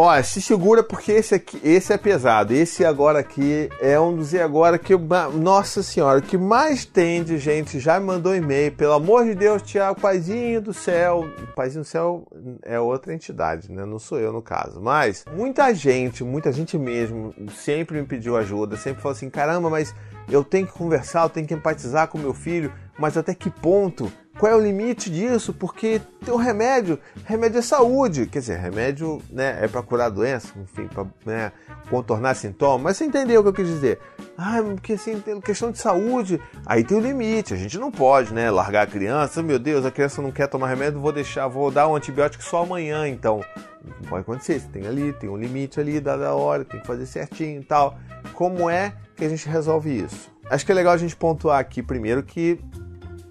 Ó, se segura porque esse aqui, esse é pesado. Esse agora aqui é um dos e agora que nossa senhora, que mais tem de gente já me mandou e-mail. Pelo amor de Deus, Tiago, Paizinho do céu. Paizinho do céu é outra entidade, né? Não sou eu no caso. Mas muita gente, muita gente mesmo, sempre me pediu ajuda, sempre falou assim: "Caramba, mas eu tenho que conversar, eu tenho que empatizar com meu filho, mas até que ponto?" Qual é o limite disso? Porque tem um remédio, remédio é saúde, quer dizer, remédio né, é para curar doença, enfim, para né, contornar sintomas, mas você entendeu o que eu quis dizer. Ah, porque assim, questão de saúde, aí tem o limite, a gente não pode, né, largar a criança, meu Deus, a criança não quer tomar remédio, vou deixar, vou dar um antibiótico só amanhã, então. Não pode acontecer, você tem ali, tem um limite ali, dada a hora, tem que fazer certinho e tal. Como é que a gente resolve isso? Acho que é legal a gente pontuar aqui primeiro que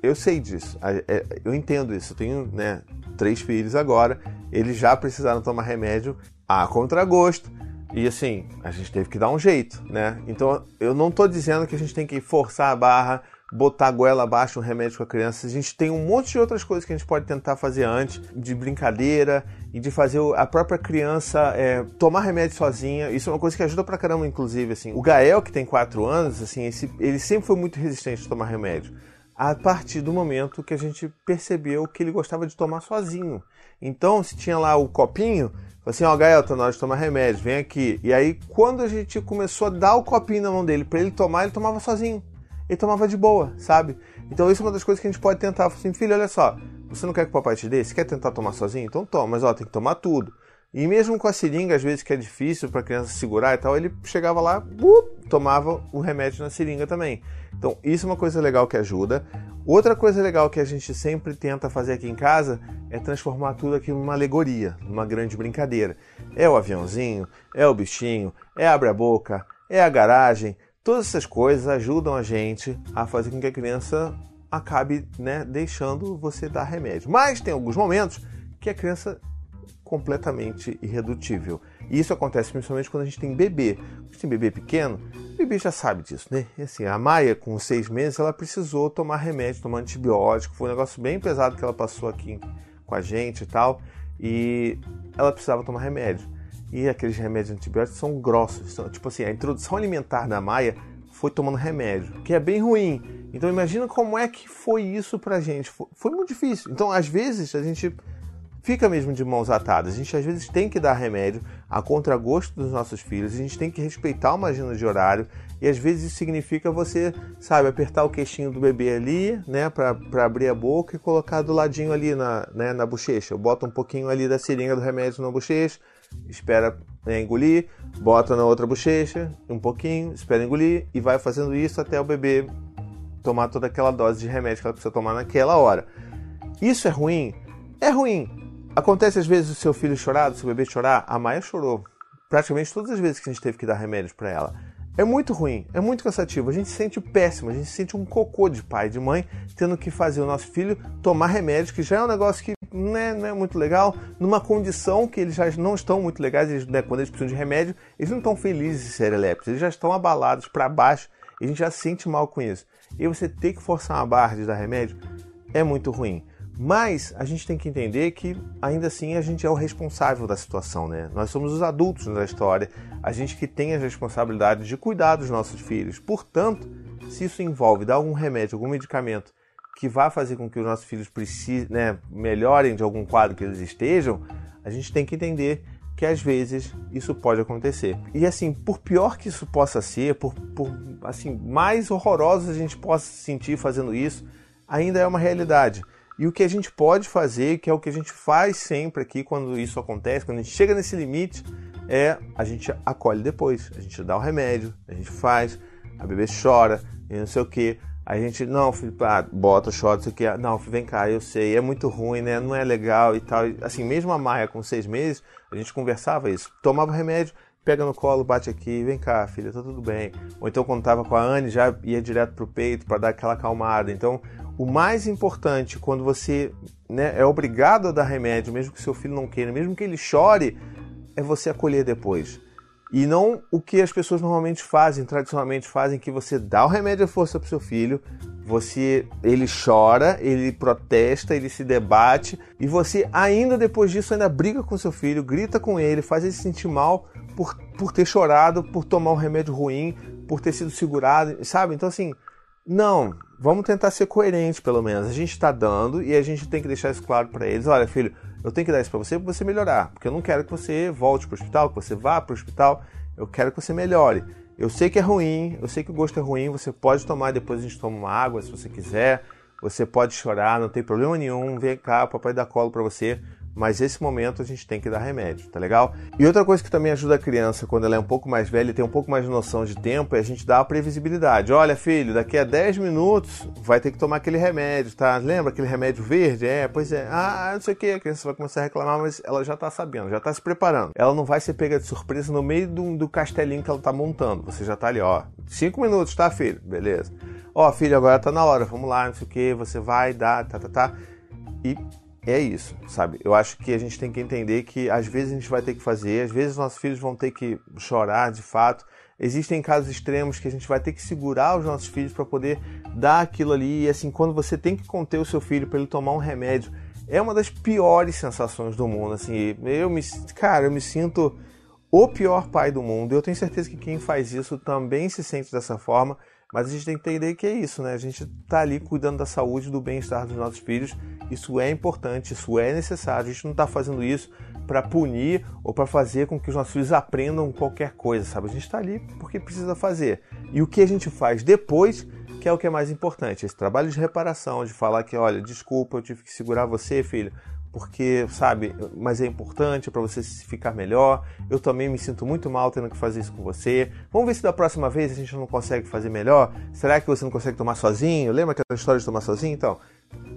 eu sei disso, é, eu entendo isso. Eu tenho né, três filhos agora, eles já precisaram tomar remédio a contragosto. E assim, a gente teve que dar um jeito, né? Então eu não estou dizendo que a gente tem que forçar a barra, botar a goela abaixo um remédio com a criança. A gente tem um monte de outras coisas que a gente pode tentar fazer antes, de brincadeira e de fazer a própria criança é, tomar remédio sozinha. Isso é uma coisa que ajuda pra caramba, inclusive. Assim, o Gael, que tem 4 anos, assim, esse, ele sempre foi muito resistente a tomar remédio a partir do momento que a gente percebeu que ele gostava de tomar sozinho. Então, se tinha lá o copinho, assim, ó, Gael, tá na hora de tomar remédio, vem aqui. E aí, quando a gente começou a dar o copinho na mão dele para ele tomar, ele tomava sozinho. Ele tomava de boa, sabe? Então, isso é uma das coisas que a gente pode tentar. Assim, filho, olha só, você não quer que o papai te dê? Você quer tentar tomar sozinho? Então toma, mas ó, tem que tomar tudo. E mesmo com a seringa, às vezes que é difícil para a criança segurar e tal, ele chegava lá, uh, tomava o remédio na seringa também. Então, isso é uma coisa legal que ajuda. Outra coisa legal que a gente sempre tenta fazer aqui em casa é transformar tudo aqui numa alegoria, numa grande brincadeira. É o aviãozinho, é o bichinho, é abre a boca, é a garagem. Todas essas coisas ajudam a gente a fazer com que a criança acabe né, deixando você dar remédio. Mas tem alguns momentos que a criança completamente irredutível. E isso acontece principalmente quando a gente tem bebê. Quando a gente tem bebê pequeno, o bebê já sabe disso, né? E assim, a Maia, com seis meses, ela precisou tomar remédio, tomar antibiótico. Foi um negócio bem pesado que ela passou aqui com a gente e tal. E ela precisava tomar remédio. E aqueles remédios antibióticos são grossos. São, tipo assim, a introdução alimentar da Maia foi tomando remédio, que é bem ruim. Então imagina como é que foi isso pra gente. Foi, foi muito difícil. Então, às vezes, a gente fica mesmo de mãos atadas. A gente às vezes tem que dar remédio a contragosto dos nossos filhos, a gente tem que respeitar uma agenda de horário e às vezes isso significa você, sabe, apertar o queixinho do bebê ali, né, para abrir a boca e colocar do ladinho ali na, né, na bochecha. Bota um pouquinho ali da seringa do remédio na bochecha, espera né, engolir, bota na outra bochecha, um pouquinho, espera engolir e vai fazendo isso até o bebê tomar toda aquela dose de remédio que ela precisa tomar naquela hora. Isso é ruim? É ruim, Acontece às vezes o seu filho chorar, o seu bebê chorar. A Maia chorou praticamente todas as vezes que a gente teve que dar remédios para ela. É muito ruim, é muito cansativo. A gente se sente péssimo, a gente se sente um cocô de pai, de mãe, tendo que fazer o nosso filho tomar remédio, que já é um negócio que não é, não é muito legal, numa condição que eles já não estão muito legais, eles, né, quando eles precisam de remédio, eles não estão felizes de ser elétricos, eles já estão abalados para baixo e a gente já se sente mal com isso. E você ter que forçar uma barra de dar remédio é muito ruim. Mas a gente tem que entender que ainda assim a gente é o responsável da situação, né? Nós somos os adultos da história, a gente que tem a responsabilidade de cuidar dos nossos filhos. Portanto, se isso envolve dar algum remédio, algum medicamento que vá fazer com que os nossos filhos precisem, né, melhorem de algum quadro que eles estejam, a gente tem que entender que às vezes isso pode acontecer. E assim, por pior que isso possa ser, por, por assim mais horroroso a gente possa se sentir fazendo isso, ainda é uma realidade. E o que a gente pode fazer, que é o que a gente faz sempre aqui quando isso acontece, quando a gente chega nesse limite, é a gente acolhe depois. A gente dá o remédio, a gente faz, a bebê chora e não sei o que. A gente, não, filho, ah, bota, chora, sei o que. Não, filho, vem cá, eu sei, é muito ruim, né? Não é legal e tal. Assim, mesmo a Maia com seis meses, a gente conversava isso. Tomava remédio, pega no colo, bate aqui, vem cá, filha, tá tudo bem. Ou então quando tava com a Anne, já ia direto pro peito para dar aquela acalmada. Então, o mais importante quando você né, é obrigado a dar remédio, mesmo que seu filho não queira, mesmo que ele chore, é você acolher depois. E não o que as pessoas normalmente fazem, tradicionalmente fazem, que você dá o remédio à força pro seu filho, você ele chora, ele protesta, ele se debate e você ainda depois disso ainda briga com seu filho, grita com ele, faz ele se sentir mal por, por ter chorado, por tomar um remédio ruim, por ter sido segurado, sabe? Então assim, não, vamos tentar ser coerentes pelo menos. A gente está dando e a gente tem que deixar isso claro para eles. Olha, filho, eu tenho que dar isso para você para você melhorar, porque eu não quero que você volte para o hospital, que você vá para o hospital. Eu quero que você melhore. Eu sei que é ruim, eu sei que o gosto é ruim, você pode tomar, depois a gente toma uma água se você quiser. Você pode chorar, não tem problema nenhum. Vem cá, o papai dá colo para você mas esse momento a gente tem que dar remédio, tá legal? E outra coisa que também ajuda a criança quando ela é um pouco mais velha e tem um pouco mais de noção de tempo é a gente dar a previsibilidade. Olha, filho, daqui a 10 minutos vai ter que tomar aquele remédio, tá? Lembra aquele remédio verde? É, pois é. Ah, não sei o que, a criança vai começar a reclamar, mas ela já tá sabendo, já tá se preparando. Ela não vai ser pega de surpresa no meio do, do castelinho que ela tá montando. Você já tá ali, ó. 5 minutos, tá, filho? Beleza. Ó, filho, agora tá na hora, vamos lá, não sei o que, você vai dar, tá, tá, tá. E é isso, sabe? Eu acho que a gente tem que entender que às vezes a gente vai ter que fazer, às vezes nossos filhos vão ter que chorar de fato. Existem casos extremos que a gente vai ter que segurar os nossos filhos para poder dar aquilo ali. E assim, quando você tem que conter o seu filho para ele tomar um remédio, é uma das piores sensações do mundo. Assim, eu me, cara, eu me sinto o pior pai do mundo. Eu tenho certeza que quem faz isso também se sente dessa forma. Mas a gente tem que entender que é isso, né? A gente está ali cuidando da saúde do bem-estar dos nossos filhos. Isso é importante, isso é necessário. A gente não está fazendo isso para punir ou para fazer com que os nossos filhos aprendam qualquer coisa, sabe? A gente está ali porque precisa fazer. E o que a gente faz depois, que é o que é mais importante. Esse trabalho de reparação, de falar que, olha, desculpa, eu tive que segurar você, filho porque, sabe, mas é importante para você ficar melhor. Eu também me sinto muito mal tendo que fazer isso com você. Vamos ver se da próxima vez a gente não consegue fazer melhor. Será que você não consegue tomar sozinho? Lembra aquela história de tomar sozinho? Então,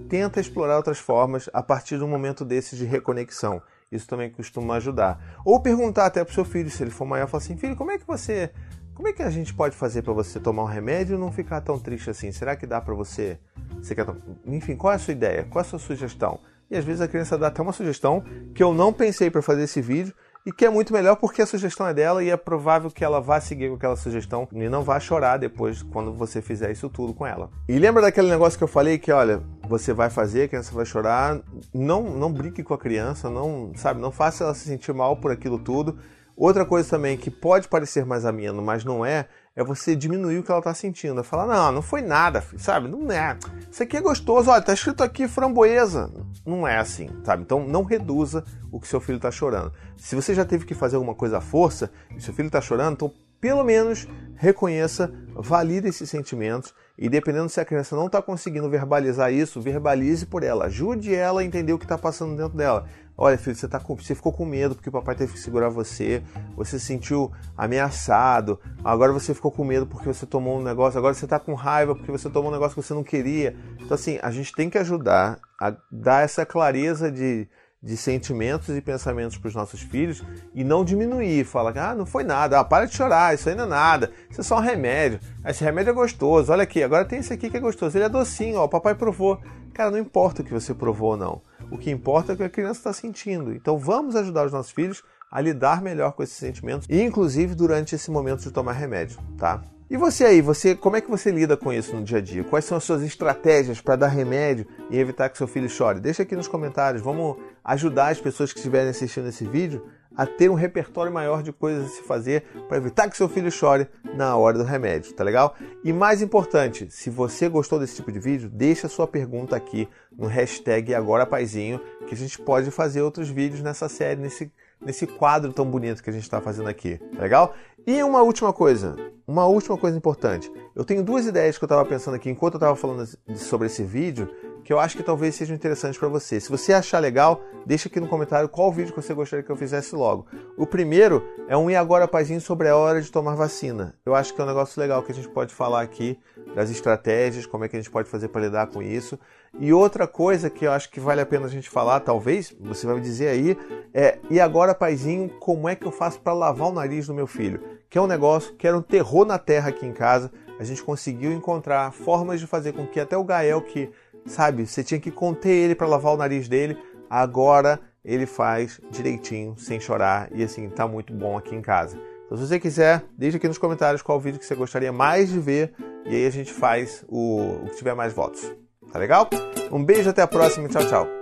tenta explorar outras formas a partir de um momento desses de reconexão. Isso também costuma ajudar. Ou perguntar até pro seu filho, se ele for maior, falar assim: "Filho, como é que você, como é que a gente pode fazer para você tomar um remédio e não ficar tão triste assim? Será que dá para você? Você quer, enfim, qual é a sua ideia? Qual é a sua sugestão?" E às vezes a criança dá até uma sugestão que eu não pensei para fazer esse vídeo e que é muito melhor porque a sugestão é dela e é provável que ela vá seguir com aquela sugestão e não vá chorar depois quando você fizer isso tudo com ela. E lembra daquele negócio que eu falei que, olha, você vai fazer, a criança vai chorar, não não brinque com a criança, não, sabe, não faça ela se sentir mal por aquilo tudo. Outra coisa também que pode parecer mais ameno, mas não é, é você diminuir o que ela está sentindo. É falar, não, não foi nada, sabe? Não é. Isso aqui é gostoso, olha, tá escrito aqui framboesa. Não é assim, sabe? Então não reduza o que seu filho está chorando. Se você já teve que fazer alguma coisa à força e seu filho está chorando, então pelo menos reconheça, valide esses sentimentos e dependendo se a criança não está conseguindo verbalizar isso, verbalize por ela, ajude ela a entender o que está passando dentro dela. Olha, filho, você, tá com, você ficou com medo porque o papai teve que segurar você, você se sentiu ameaçado, agora você ficou com medo porque você tomou um negócio, agora você está com raiva porque você tomou um negócio que você não queria. Então, assim, a gente tem que ajudar a dar essa clareza de, de sentimentos e pensamentos para os nossos filhos e não diminuir, fala que ah, não foi nada, ah, para de chorar, isso não é nada, isso é só um remédio, esse remédio é gostoso, olha aqui, agora tem esse aqui que é gostoso, ele é docinho, ó, o papai provou. Cara, não importa o que você provou ou não, o que importa é o que a criança está sentindo. Então vamos ajudar os nossos filhos a lidar melhor com esses sentimentos, inclusive durante esse momento de tomar remédio, tá? E você aí, você, como é que você lida com isso no dia a dia? Quais são as suas estratégias para dar remédio e evitar que seu filho chore? Deixa aqui nos comentários. Vamos ajudar as pessoas que estiverem assistindo esse vídeo a ter um repertório maior de coisas a se fazer para evitar que seu filho chore na hora do remédio, tá legal? E mais importante, se você gostou desse tipo de vídeo, deixa sua pergunta aqui no hashtag AgoraPaizinho, que a gente pode fazer outros vídeos nessa série, nesse nesse quadro tão bonito que a gente está fazendo aqui, tá legal? E uma última coisa, uma última coisa importante. Eu tenho duas ideias que eu estava pensando aqui enquanto eu estava falando sobre esse vídeo, que eu acho que talvez sejam interessantes para você. Se você achar legal, deixa aqui no comentário qual vídeo você gostaria que eu fizesse logo. O primeiro é um E Agora Paizinho sobre a hora de tomar vacina. Eu acho que é um negócio legal que a gente pode falar aqui das estratégias, como é que a gente pode fazer para lidar com isso. E outra coisa que eu acho que vale a pena a gente falar, talvez, você vai me dizer aí, é e agora, paizinho, como é que eu faço para lavar o nariz do meu filho? Que é um negócio que era um terror na terra aqui em casa. A gente conseguiu encontrar formas de fazer com que até o Gael, que, sabe, você tinha que conter ele para lavar o nariz dele, agora ele faz direitinho, sem chorar, e assim, tá muito bom aqui em casa. Então, se você quiser, deixe aqui nos comentários qual vídeo que você gostaria mais de ver e aí a gente faz o, o que tiver mais votos. Tá legal? Um beijo, até a próxima. Tchau, tchau.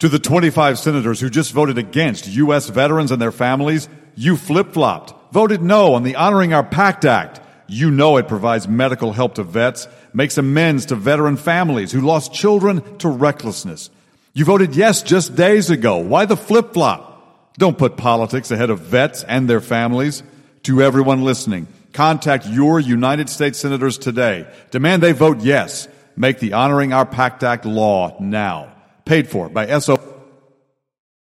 To the 25 senators who just voted against U.S. veterans and their families, you flip flopped, voted no on the Honoring Our Pact Act. You know it provides medical help to vets, makes amends to veteran families who lost children to recklessness. You voted yes just days ago. Why the flip flop? Don't put politics ahead of vets and their families. To everyone listening, contact your United States senators today. Demand they vote yes. Make the Honoring Our Pact Act law now paid for by SO.